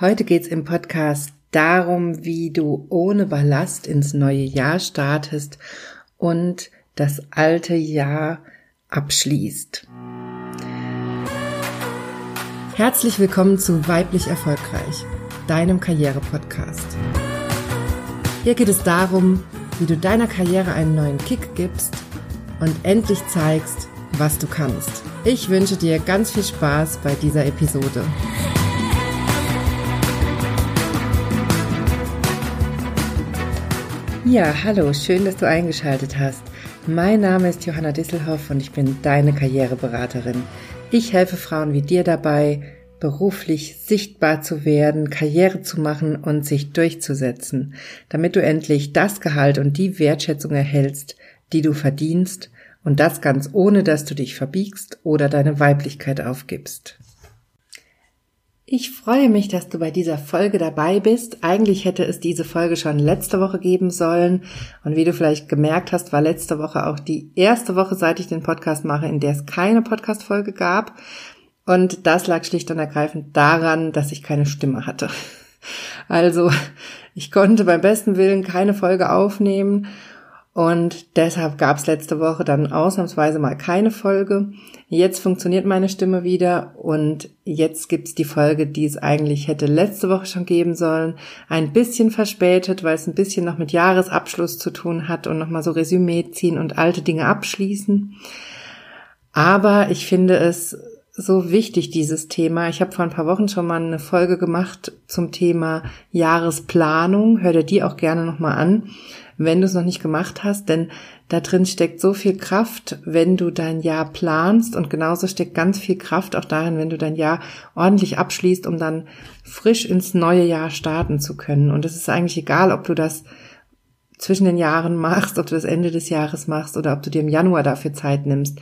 Heute geht's im Podcast darum, wie du ohne Ballast ins neue Jahr startest und das alte Jahr abschließt. Herzlich willkommen zu Weiblich Erfolgreich, deinem Karriere-Podcast. Hier geht es darum, wie du deiner Karriere einen neuen Kick gibst und endlich zeigst, was du kannst. Ich wünsche dir ganz viel Spaß bei dieser Episode. Ja, hallo, schön, dass du eingeschaltet hast. Mein Name ist Johanna Disselhoff und ich bin deine Karriereberaterin. Ich helfe Frauen wie dir dabei, beruflich sichtbar zu werden, Karriere zu machen und sich durchzusetzen, damit du endlich das Gehalt und die Wertschätzung erhältst, die du verdienst und das ganz ohne, dass du dich verbiegst oder deine Weiblichkeit aufgibst. Ich freue mich, dass du bei dieser Folge dabei bist. Eigentlich hätte es diese Folge schon letzte Woche geben sollen. Und wie du vielleicht gemerkt hast, war letzte Woche auch die erste Woche, seit ich den Podcast mache, in der es keine Podcast-Folge gab. Und das lag schlicht und ergreifend daran, dass ich keine Stimme hatte. Also, ich konnte beim besten Willen keine Folge aufnehmen und deshalb gab es letzte Woche dann ausnahmsweise mal keine Folge. Jetzt funktioniert meine Stimme wieder und jetzt gibt's die Folge, die es eigentlich hätte letzte Woche schon geben sollen. Ein bisschen verspätet, weil es ein bisschen noch mit Jahresabschluss zu tun hat und nochmal so Resümee ziehen und alte Dinge abschließen. Aber ich finde es so wichtig, dieses Thema. Ich habe vor ein paar Wochen schon mal eine Folge gemacht zum Thema Jahresplanung. Hör dir die auch gerne nochmal an wenn du es noch nicht gemacht hast, denn da drin steckt so viel Kraft, wenn du dein Jahr planst und genauso steckt ganz viel Kraft auch darin, wenn du dein Jahr ordentlich abschließt, um dann frisch ins neue Jahr starten zu können. Und es ist eigentlich egal, ob du das zwischen den Jahren machst, ob du das Ende des Jahres machst oder ob du dir im Januar dafür Zeit nimmst.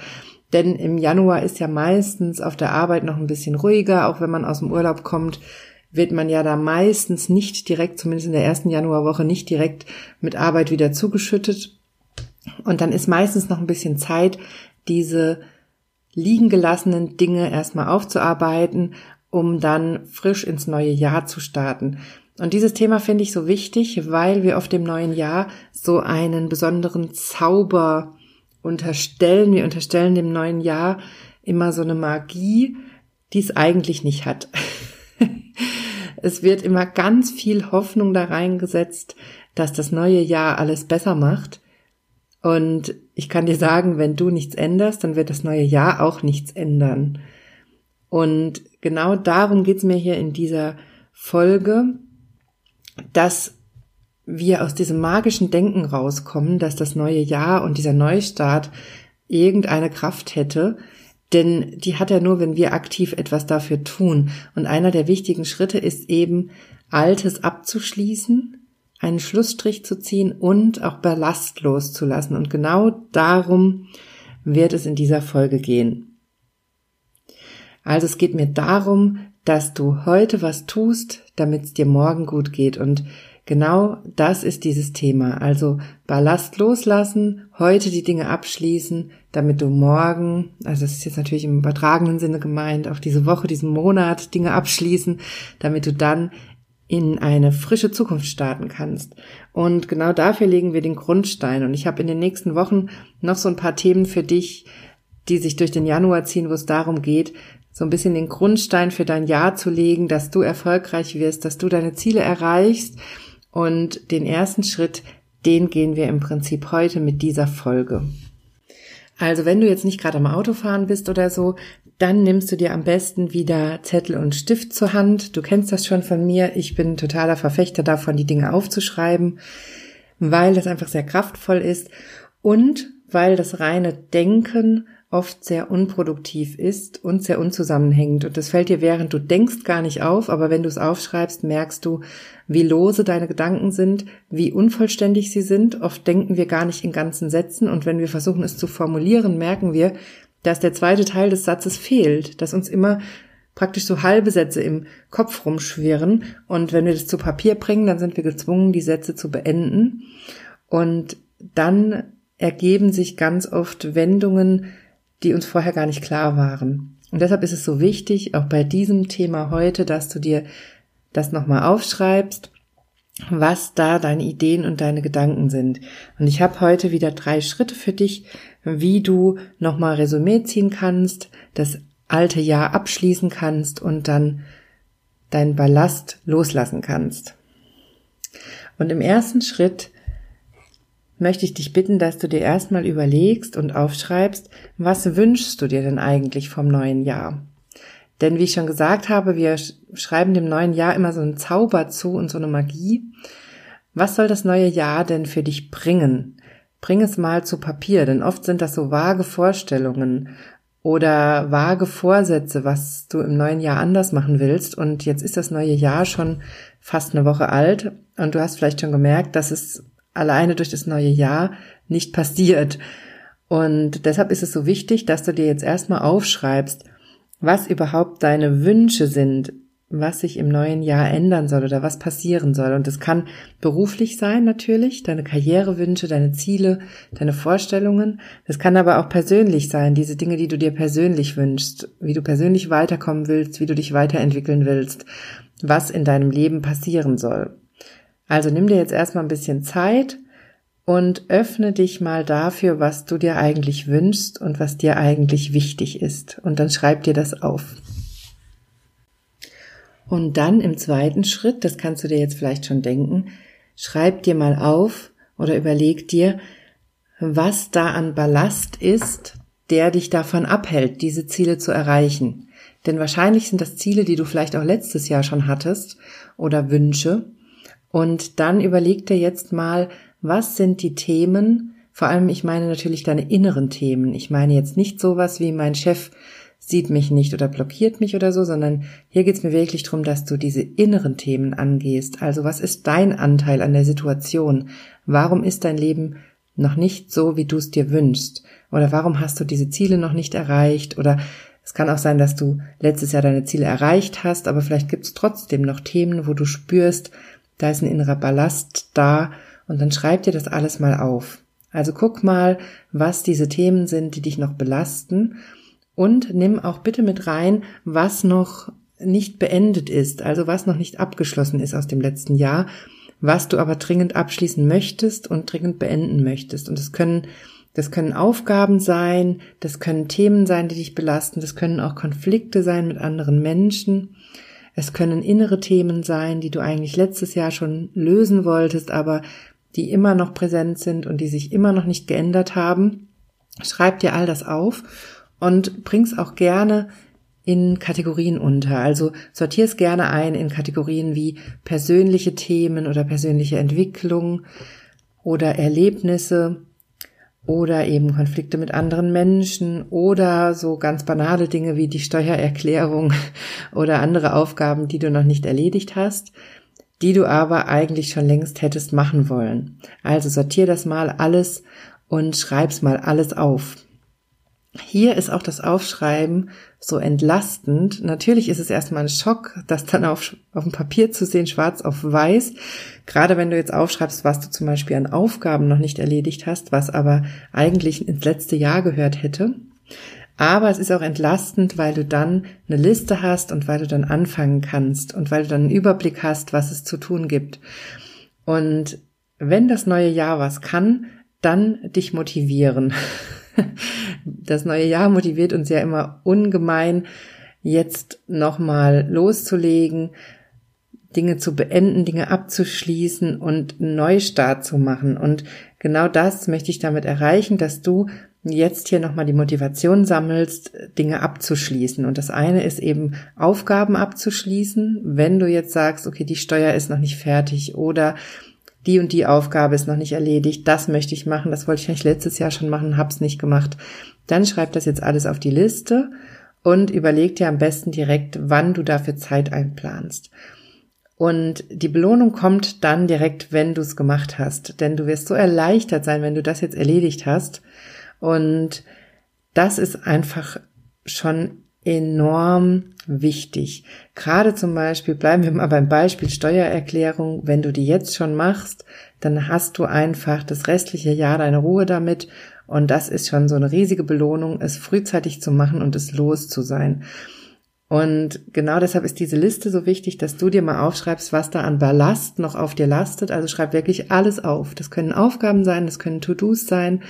Denn im Januar ist ja meistens auf der Arbeit noch ein bisschen ruhiger, auch wenn man aus dem Urlaub kommt wird man ja da meistens nicht direkt, zumindest in der ersten Januarwoche, nicht direkt mit Arbeit wieder zugeschüttet. Und dann ist meistens noch ein bisschen Zeit, diese liegen gelassenen Dinge erstmal aufzuarbeiten, um dann frisch ins neue Jahr zu starten. Und dieses Thema finde ich so wichtig, weil wir auf dem neuen Jahr so einen besonderen Zauber unterstellen. Wir unterstellen dem neuen Jahr immer so eine Magie, die es eigentlich nicht hat. Es wird immer ganz viel Hoffnung da reingesetzt, dass das neue Jahr alles besser macht. Und ich kann dir sagen, wenn du nichts änderst, dann wird das neue Jahr auch nichts ändern. Und genau darum geht's mir hier in dieser Folge, dass wir aus diesem magischen Denken rauskommen, dass das neue Jahr und dieser Neustart irgendeine Kraft hätte, denn die hat er nur, wenn wir aktiv etwas dafür tun. Und einer der wichtigen Schritte ist eben, Altes abzuschließen, einen Schlussstrich zu ziehen und auch Ballast loszulassen. Und genau darum wird es in dieser Folge gehen. Also es geht mir darum, dass du heute was tust, damit es dir morgen gut geht. Und Genau das ist dieses Thema. Also Ballast loslassen, heute die Dinge abschließen, damit du morgen, also das ist jetzt natürlich im übertragenen Sinne gemeint, auf diese Woche, diesen Monat Dinge abschließen, damit du dann in eine frische Zukunft starten kannst. Und genau dafür legen wir den Grundstein. Und ich habe in den nächsten Wochen noch so ein paar Themen für dich, die sich durch den Januar ziehen, wo es darum geht, so ein bisschen den Grundstein für dein Jahr zu legen, dass du erfolgreich wirst, dass du deine Ziele erreichst und den ersten Schritt, den gehen wir im Prinzip heute mit dieser Folge. Also wenn du jetzt nicht gerade am Autofahren bist oder so, dann nimmst du dir am besten wieder Zettel und Stift zur Hand. Du kennst das schon von mir. Ich bin totaler Verfechter davon, die Dinge aufzuschreiben, weil das einfach sehr kraftvoll ist und weil das reine Denken oft sehr unproduktiv ist und sehr unzusammenhängend. Und das fällt dir, während du denkst, gar nicht auf, aber wenn du es aufschreibst, merkst du, wie lose deine Gedanken sind, wie unvollständig sie sind. Oft denken wir gar nicht in ganzen Sätzen und wenn wir versuchen, es zu formulieren, merken wir, dass der zweite Teil des Satzes fehlt, dass uns immer praktisch so halbe Sätze im Kopf rumschwirren und wenn wir das zu Papier bringen, dann sind wir gezwungen, die Sätze zu beenden und dann ergeben sich ganz oft Wendungen, die uns vorher gar nicht klar waren. Und deshalb ist es so wichtig, auch bei diesem Thema heute, dass du dir das nochmal aufschreibst, was da deine Ideen und deine Gedanken sind. Und ich habe heute wieder drei Schritte für dich, wie du nochmal Resümee ziehen kannst, das alte Jahr abschließen kannst und dann deinen Ballast loslassen kannst. Und im ersten Schritt möchte ich dich bitten, dass du dir erstmal überlegst und aufschreibst, was wünschst du dir denn eigentlich vom neuen Jahr? Denn wie ich schon gesagt habe, wir schreiben dem neuen Jahr immer so einen Zauber zu und so eine Magie. Was soll das neue Jahr denn für dich bringen? Bring es mal zu Papier, denn oft sind das so vage Vorstellungen oder vage Vorsätze, was du im neuen Jahr anders machen willst. Und jetzt ist das neue Jahr schon fast eine Woche alt und du hast vielleicht schon gemerkt, dass es alleine durch das neue Jahr nicht passiert. Und deshalb ist es so wichtig, dass du dir jetzt erstmal aufschreibst, was überhaupt deine Wünsche sind, was sich im neuen Jahr ändern soll oder was passieren soll. Und es kann beruflich sein natürlich, deine Karrierewünsche, deine Ziele, deine Vorstellungen. Es kann aber auch persönlich sein, diese Dinge, die du dir persönlich wünschst, wie du persönlich weiterkommen willst, wie du dich weiterentwickeln willst, was in deinem Leben passieren soll. Also nimm dir jetzt erstmal ein bisschen Zeit und öffne dich mal dafür, was du dir eigentlich wünschst und was dir eigentlich wichtig ist. Und dann schreib dir das auf. Und dann im zweiten Schritt, das kannst du dir jetzt vielleicht schon denken, schreib dir mal auf oder überleg dir, was da an Ballast ist, der dich davon abhält, diese Ziele zu erreichen. Denn wahrscheinlich sind das Ziele, die du vielleicht auch letztes Jahr schon hattest oder Wünsche. Und dann überleg dir jetzt mal, was sind die Themen? Vor allem, ich meine natürlich deine inneren Themen. Ich meine jetzt nicht sowas wie mein Chef sieht mich nicht oder blockiert mich oder so, sondern hier geht es mir wirklich darum, dass du diese inneren Themen angehst. Also was ist dein Anteil an der Situation? Warum ist dein Leben noch nicht so, wie du es dir wünschst? Oder warum hast du diese Ziele noch nicht erreicht? Oder es kann auch sein, dass du letztes Jahr deine Ziele erreicht hast, aber vielleicht gibt es trotzdem noch Themen, wo du spürst, da ist ein innerer Ballast da und dann schreib dir das alles mal auf. Also guck mal, was diese Themen sind, die dich noch belasten und nimm auch bitte mit rein, was noch nicht beendet ist, also was noch nicht abgeschlossen ist aus dem letzten Jahr, was du aber dringend abschließen möchtest und dringend beenden möchtest. Und das können, das können Aufgaben sein, das können Themen sein, die dich belasten, das können auch Konflikte sein mit anderen Menschen. Es können innere Themen sein, die du eigentlich letztes Jahr schon lösen wolltest, aber die immer noch präsent sind und die sich immer noch nicht geändert haben. Schreib dir all das auf und bring's auch gerne in Kategorien unter. Also sortier's gerne ein in Kategorien wie persönliche Themen oder persönliche Entwicklung oder Erlebnisse oder eben Konflikte mit anderen Menschen oder so ganz banale Dinge wie die Steuererklärung oder andere Aufgaben, die du noch nicht erledigt hast die du aber eigentlich schon längst hättest machen wollen. Also sortier das mal alles und schreib's mal alles auf. Hier ist auch das Aufschreiben so entlastend. Natürlich ist es erstmal ein Schock, das dann auf, auf dem Papier zu sehen, schwarz auf weiß. Gerade wenn du jetzt aufschreibst, was du zum Beispiel an Aufgaben noch nicht erledigt hast, was aber eigentlich ins letzte Jahr gehört hätte. Aber es ist auch entlastend, weil du dann eine Liste hast und weil du dann anfangen kannst und weil du dann einen Überblick hast, was es zu tun gibt. Und wenn das neue Jahr was kann, dann dich motivieren. Das neue Jahr motiviert uns ja immer ungemein, jetzt nochmal loszulegen, Dinge zu beenden, Dinge abzuschließen und einen Neustart zu machen. Und genau das möchte ich damit erreichen, dass du jetzt hier nochmal die Motivation sammelst, Dinge abzuschließen. Und das eine ist eben Aufgaben abzuschließen, wenn du jetzt sagst, okay, die Steuer ist noch nicht fertig oder die und die Aufgabe ist noch nicht erledigt, das möchte ich machen, das wollte ich eigentlich letztes Jahr schon machen, hab's nicht gemacht. Dann schreib das jetzt alles auf die Liste und überleg dir am besten direkt, wann du dafür Zeit einplanst. Und die Belohnung kommt dann direkt, wenn du es gemacht hast. Denn du wirst so erleichtert sein, wenn du das jetzt erledigt hast und das ist einfach schon enorm wichtig. Gerade zum Beispiel, bleiben wir mal beim Beispiel Steuererklärung, wenn du die jetzt schon machst, dann hast du einfach das restliche Jahr deine Ruhe damit und das ist schon so eine riesige Belohnung, es frühzeitig zu machen und es los zu sein. Und genau deshalb ist diese Liste so wichtig, dass du dir mal aufschreibst, was da an Ballast noch auf dir lastet. Also schreib wirklich alles auf. Das können Aufgaben sein, das können To-Dos sein,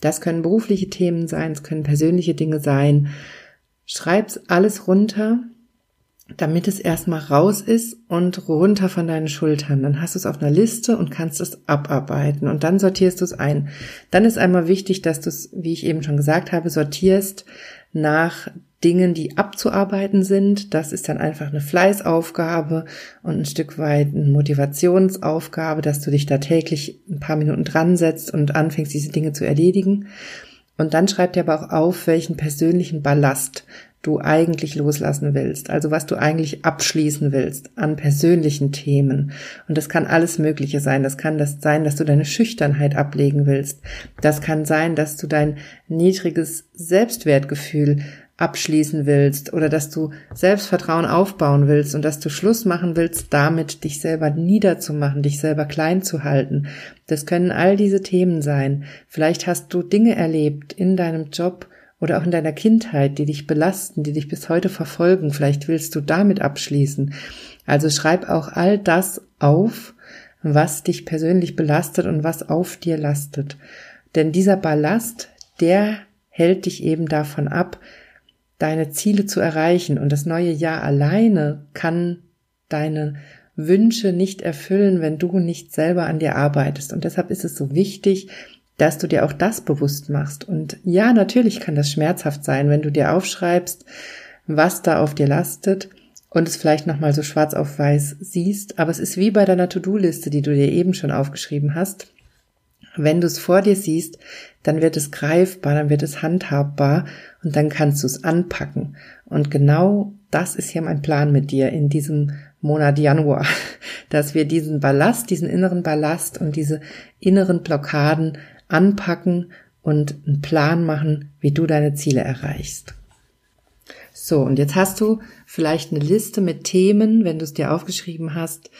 das können berufliche Themen sein, es können persönliche Dinge sein. Schreib's alles runter, damit es erstmal raus ist und runter von deinen Schultern. Dann hast du es auf einer Liste und kannst es abarbeiten und dann sortierst du es ein. Dann ist einmal wichtig, dass du es, wie ich eben schon gesagt habe, sortierst nach Dingen, die abzuarbeiten sind. Das ist dann einfach eine Fleißaufgabe und ein Stück weit eine Motivationsaufgabe, dass du dich da täglich ein paar Minuten dran setzt und anfängst, diese Dinge zu erledigen. Und dann schreib dir aber auch auf, welchen persönlichen Ballast du eigentlich loslassen willst, also was du eigentlich abschließen willst an persönlichen Themen. Und das kann alles Mögliche sein. Das kann das sein, dass du deine Schüchternheit ablegen willst. Das kann sein, dass du dein niedriges Selbstwertgefühl abschließen willst oder dass du Selbstvertrauen aufbauen willst und dass du Schluss machen willst, damit dich selber niederzumachen, dich selber klein zu halten. Das können all diese Themen sein. Vielleicht hast du Dinge erlebt in deinem Job oder auch in deiner Kindheit, die dich belasten, die dich bis heute verfolgen. Vielleicht willst du damit abschließen. Also schreib auch all das auf, was dich persönlich belastet und was auf dir lastet. Denn dieser Ballast, der hält dich eben davon ab, deine Ziele zu erreichen. Und das neue Jahr alleine kann deine Wünsche nicht erfüllen, wenn du nicht selber an dir arbeitest. Und deshalb ist es so wichtig, dass du dir auch das bewusst machst. Und ja, natürlich kann das schmerzhaft sein, wenn du dir aufschreibst, was da auf dir lastet und es vielleicht nochmal so schwarz auf weiß siehst. Aber es ist wie bei deiner To-Do-Liste, die du dir eben schon aufgeschrieben hast. Wenn du es vor dir siehst, dann wird es greifbar, dann wird es handhabbar und dann kannst du es anpacken. Und genau das ist hier mein Plan mit dir in diesem Monat Januar, dass wir diesen Ballast, diesen inneren Ballast und diese inneren Blockaden anpacken und einen Plan machen, wie du deine Ziele erreichst. So, und jetzt hast du vielleicht eine Liste mit Themen, wenn du es dir aufgeschrieben hast,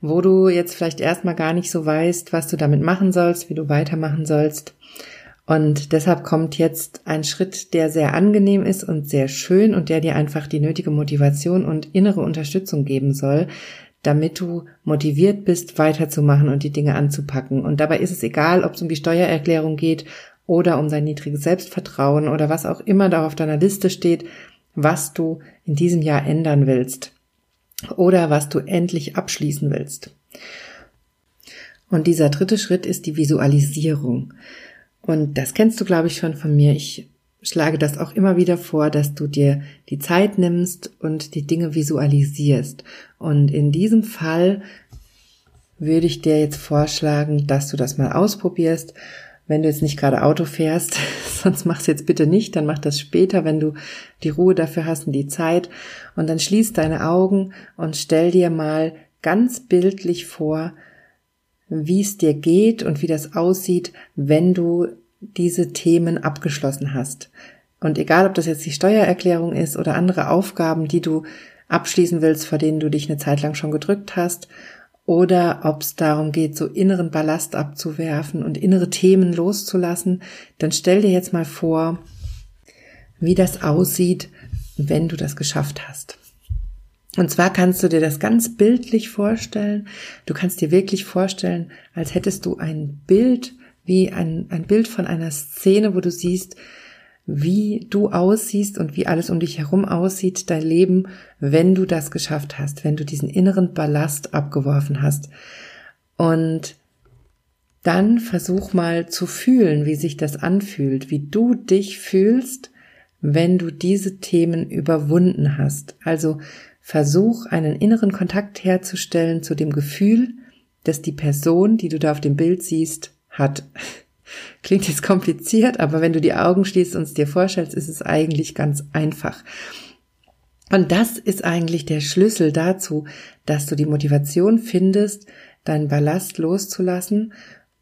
wo du jetzt vielleicht erstmal gar nicht so weißt, was du damit machen sollst, wie du weitermachen sollst. Und deshalb kommt jetzt ein Schritt, der sehr angenehm ist und sehr schön und der dir einfach die nötige Motivation und innere Unterstützung geben soll, damit du motiviert bist, weiterzumachen und die Dinge anzupacken. Und dabei ist es egal, ob es um die Steuererklärung geht oder um dein niedriges Selbstvertrauen oder was auch immer da auf deiner Liste steht, was du in diesem Jahr ändern willst oder was du endlich abschließen willst. Und dieser dritte Schritt ist die Visualisierung. Und das kennst du, glaube ich, schon von mir. Ich schlage das auch immer wieder vor, dass du dir die Zeit nimmst und die Dinge visualisierst. Und in diesem Fall würde ich dir jetzt vorschlagen, dass du das mal ausprobierst. Wenn du jetzt nicht gerade Auto fährst, sonst mach's jetzt bitte nicht, dann mach das später, wenn du die Ruhe dafür hast und die Zeit. Und dann schließ deine Augen und stell dir mal ganz bildlich vor, wie es dir geht und wie das aussieht, wenn du diese Themen abgeschlossen hast. Und egal, ob das jetzt die Steuererklärung ist oder andere Aufgaben, die du abschließen willst, vor denen du dich eine Zeit lang schon gedrückt hast, oder ob es darum geht, so inneren Ballast abzuwerfen und innere Themen loszulassen, dann stell dir jetzt mal vor, wie das aussieht, wenn du das geschafft hast. Und zwar kannst du dir das ganz bildlich vorstellen. Du kannst dir wirklich vorstellen, als hättest du ein Bild, wie ein, ein Bild von einer Szene, wo du siehst, wie du aussiehst und wie alles um dich herum aussieht, dein Leben, wenn du das geschafft hast, wenn du diesen inneren Ballast abgeworfen hast. Und dann versuch mal zu fühlen, wie sich das anfühlt, wie du dich fühlst, wenn du diese Themen überwunden hast. Also Versuch, einen inneren Kontakt herzustellen zu dem Gefühl, dass die Person, die du da auf dem Bild siehst, hat. Klingt jetzt kompliziert, aber wenn du die Augen schließt und es dir vorstellst, ist es eigentlich ganz einfach. Und das ist eigentlich der Schlüssel dazu, dass du die Motivation findest, deinen Ballast loszulassen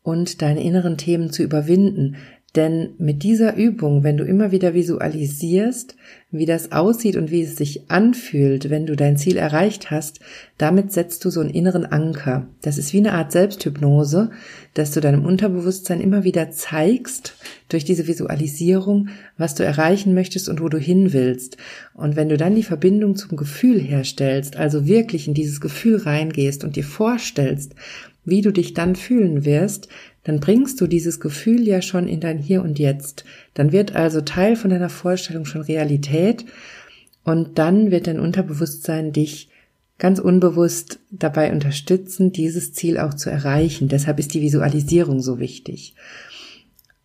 und deine inneren Themen zu überwinden. Denn mit dieser Übung, wenn du immer wieder visualisierst, wie das aussieht und wie es sich anfühlt, wenn du dein Ziel erreicht hast, damit setzt du so einen inneren Anker. Das ist wie eine Art Selbsthypnose, dass du deinem Unterbewusstsein immer wieder zeigst, durch diese Visualisierung, was du erreichen möchtest und wo du hin willst. Und wenn du dann die Verbindung zum Gefühl herstellst, also wirklich in dieses Gefühl reingehst und dir vorstellst, wie du dich dann fühlen wirst, dann bringst du dieses Gefühl ja schon in dein Hier und Jetzt. Dann wird also Teil von deiner Vorstellung schon Realität und dann wird dein Unterbewusstsein dich ganz unbewusst dabei unterstützen, dieses Ziel auch zu erreichen. Deshalb ist die Visualisierung so wichtig.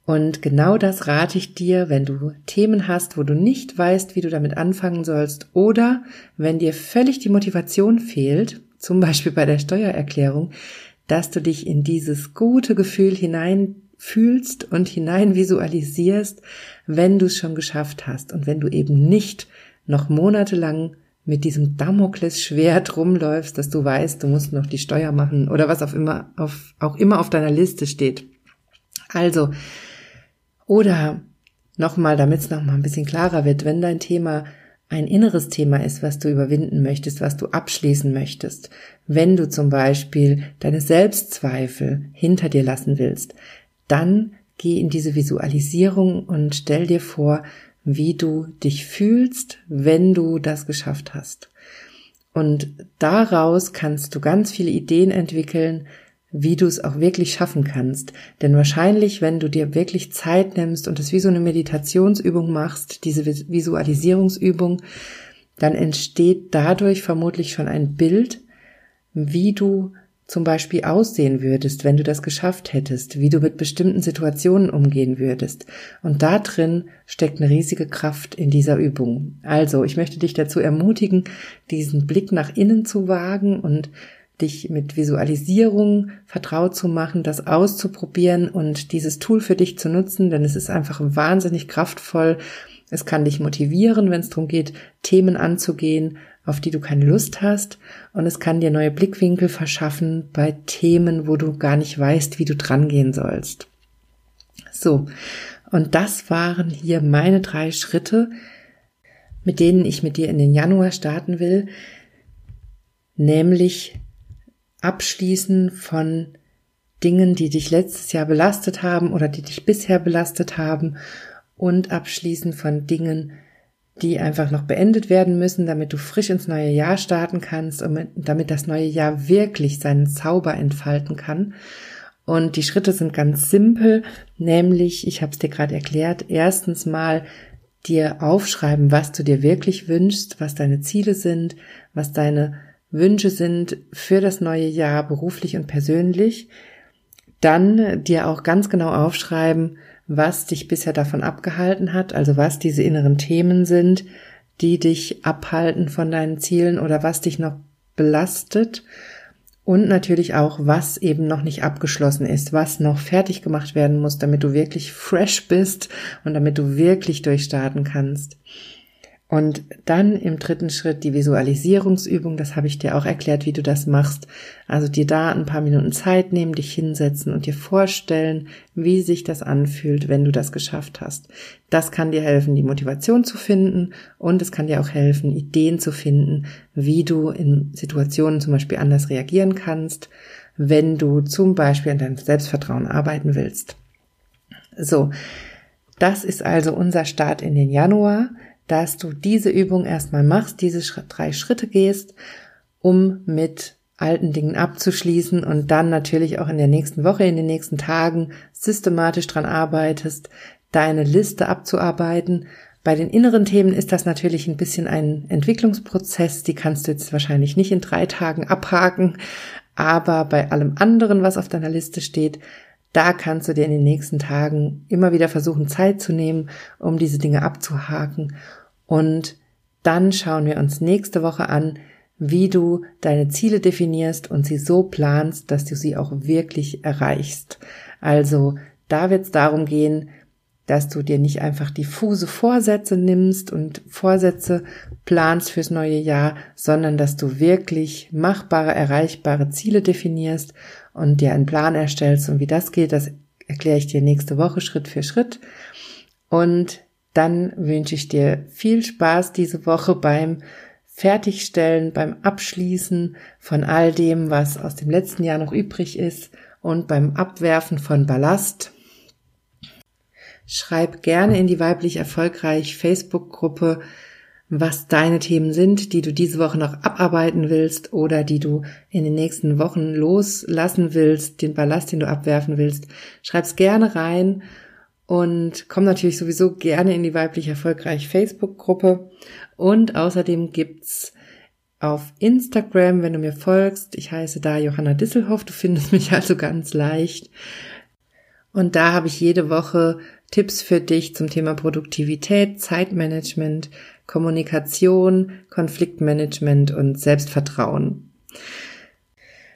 Und genau das rate ich dir, wenn du Themen hast, wo du nicht weißt, wie du damit anfangen sollst, oder wenn dir völlig die Motivation fehlt, zum Beispiel bei der Steuererklärung, dass du dich in dieses gute Gefühl hineinfühlst und hinein wenn du es schon geschafft hast und wenn du eben nicht noch monatelang mit diesem Damoklesschwert rumläufst, dass du weißt, du musst noch die Steuer machen oder was auf immer, auf, auch immer auf deiner Liste steht. Also, oder nochmal, damit es nochmal ein bisschen klarer wird, wenn dein Thema ein inneres Thema ist, was du überwinden möchtest, was du abschließen möchtest, wenn du zum Beispiel deine Selbstzweifel hinter dir lassen willst, dann geh in diese Visualisierung und stell dir vor, wie du dich fühlst, wenn du das geschafft hast. Und daraus kannst du ganz viele Ideen entwickeln, wie du es auch wirklich schaffen kannst. Denn wahrscheinlich, wenn du dir wirklich Zeit nimmst und es wie so eine Meditationsübung machst, diese Visualisierungsübung, dann entsteht dadurch vermutlich schon ein Bild, wie du zum Beispiel aussehen würdest, wenn du das geschafft hättest, wie du mit bestimmten Situationen umgehen würdest. Und da drin steckt eine riesige Kraft in dieser Übung. Also, ich möchte dich dazu ermutigen, diesen Blick nach innen zu wagen und dich mit Visualisierung vertraut zu machen, das auszuprobieren und dieses Tool für dich zu nutzen, denn es ist einfach wahnsinnig kraftvoll. Es kann dich motivieren, wenn es darum geht, Themen anzugehen, auf die du keine Lust hast. Und es kann dir neue Blickwinkel verschaffen bei Themen, wo du gar nicht weißt, wie du drangehen sollst. So. Und das waren hier meine drei Schritte, mit denen ich mit dir in den Januar starten will, nämlich Abschließen von Dingen, die dich letztes Jahr belastet haben oder die dich bisher belastet haben und Abschließen von Dingen, die einfach noch beendet werden müssen, damit du frisch ins neue Jahr starten kannst und damit das neue Jahr wirklich seinen Zauber entfalten kann. Und die Schritte sind ganz simpel, nämlich, ich habe es dir gerade erklärt, erstens mal dir aufschreiben, was du dir wirklich wünschst, was deine Ziele sind, was deine Wünsche sind für das neue Jahr beruflich und persönlich, dann dir auch ganz genau aufschreiben, was dich bisher davon abgehalten hat, also was diese inneren Themen sind, die dich abhalten von deinen Zielen oder was dich noch belastet und natürlich auch, was eben noch nicht abgeschlossen ist, was noch fertig gemacht werden muss, damit du wirklich fresh bist und damit du wirklich durchstarten kannst. Und dann im dritten Schritt die Visualisierungsübung, das habe ich dir auch erklärt, wie du das machst. Also dir da ein paar Minuten Zeit nehmen, dich hinsetzen und dir vorstellen, wie sich das anfühlt, wenn du das geschafft hast. Das kann dir helfen, die Motivation zu finden und es kann dir auch helfen, Ideen zu finden, wie du in Situationen zum Beispiel anders reagieren kannst, wenn du zum Beispiel an deinem Selbstvertrauen arbeiten willst. So. Das ist also unser Start in den Januar dass du diese Übung erstmal machst, diese drei Schritte gehst, um mit alten Dingen abzuschließen und dann natürlich auch in der nächsten Woche, in den nächsten Tagen systematisch dran arbeitest, deine Liste abzuarbeiten. Bei den inneren Themen ist das natürlich ein bisschen ein Entwicklungsprozess, die kannst du jetzt wahrscheinlich nicht in drei Tagen abhaken, aber bei allem anderen, was auf deiner Liste steht, da kannst du dir in den nächsten Tagen immer wieder versuchen, Zeit zu nehmen, um diese Dinge abzuhaken und dann schauen wir uns nächste Woche an, wie du deine Ziele definierst und sie so planst, dass du sie auch wirklich erreichst. Also da wird es darum gehen, dass du dir nicht einfach diffuse Vorsätze nimmst und Vorsätze planst fürs neue Jahr, sondern dass du wirklich machbare, erreichbare Ziele definierst und dir einen Plan erstellst. Und wie das geht, das erkläre ich dir nächste Woche Schritt für Schritt. Und dann wünsche ich dir viel Spaß diese Woche beim Fertigstellen, beim Abschließen von all dem, was aus dem letzten Jahr noch übrig ist und beim Abwerfen von Ballast. Schreib gerne in die weiblich erfolgreich Facebook-Gruppe, was deine Themen sind, die du diese Woche noch abarbeiten willst oder die du in den nächsten Wochen loslassen willst, den Ballast, den du abwerfen willst. Schreib's gerne rein und komm natürlich sowieso gerne in die weiblich erfolgreich Facebook-Gruppe. Und außerdem gibt's auf Instagram, wenn du mir folgst, ich heiße da Johanna Disselhoff, du findest mich also ganz leicht. Und da habe ich jede Woche Tipps für dich zum Thema Produktivität, Zeitmanagement, Kommunikation, Konfliktmanagement und Selbstvertrauen.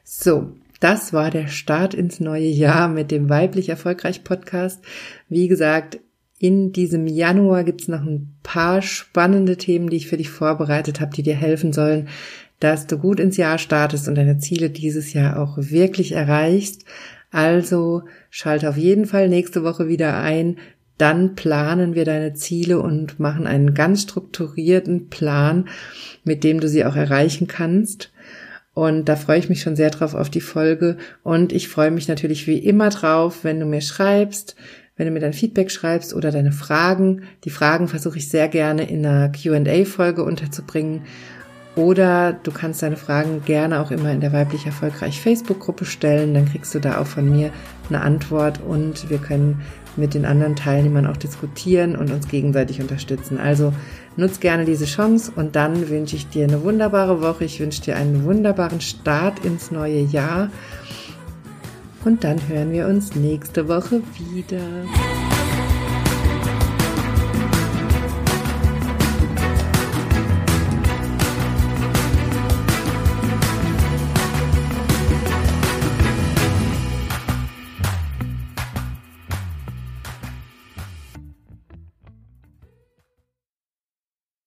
So, das war der Start ins neue Jahr mit dem Weiblich Erfolgreich Podcast. Wie gesagt, in diesem Januar gibt's noch ein paar spannende Themen, die ich für dich vorbereitet habe, die dir helfen sollen, dass du gut ins Jahr startest und deine Ziele dieses Jahr auch wirklich erreichst. Also schalte auf jeden Fall nächste Woche wieder ein. Dann planen wir deine Ziele und machen einen ganz strukturierten Plan, mit dem du sie auch erreichen kannst. Und da freue ich mich schon sehr drauf auf die Folge. Und ich freue mich natürlich wie immer drauf, wenn du mir schreibst, wenn du mir dein Feedback schreibst oder deine Fragen. Die Fragen versuche ich sehr gerne in einer QA-Folge unterzubringen. Oder du kannst deine Fragen gerne auch immer in der weiblich erfolgreich Facebook-Gruppe stellen. Dann kriegst du da auch von mir eine Antwort und wir können mit den anderen Teilnehmern auch diskutieren und uns gegenseitig unterstützen. Also nutz gerne diese Chance und dann wünsche ich dir eine wunderbare Woche. Ich wünsche dir einen wunderbaren Start ins neue Jahr. Und dann hören wir uns nächste Woche wieder.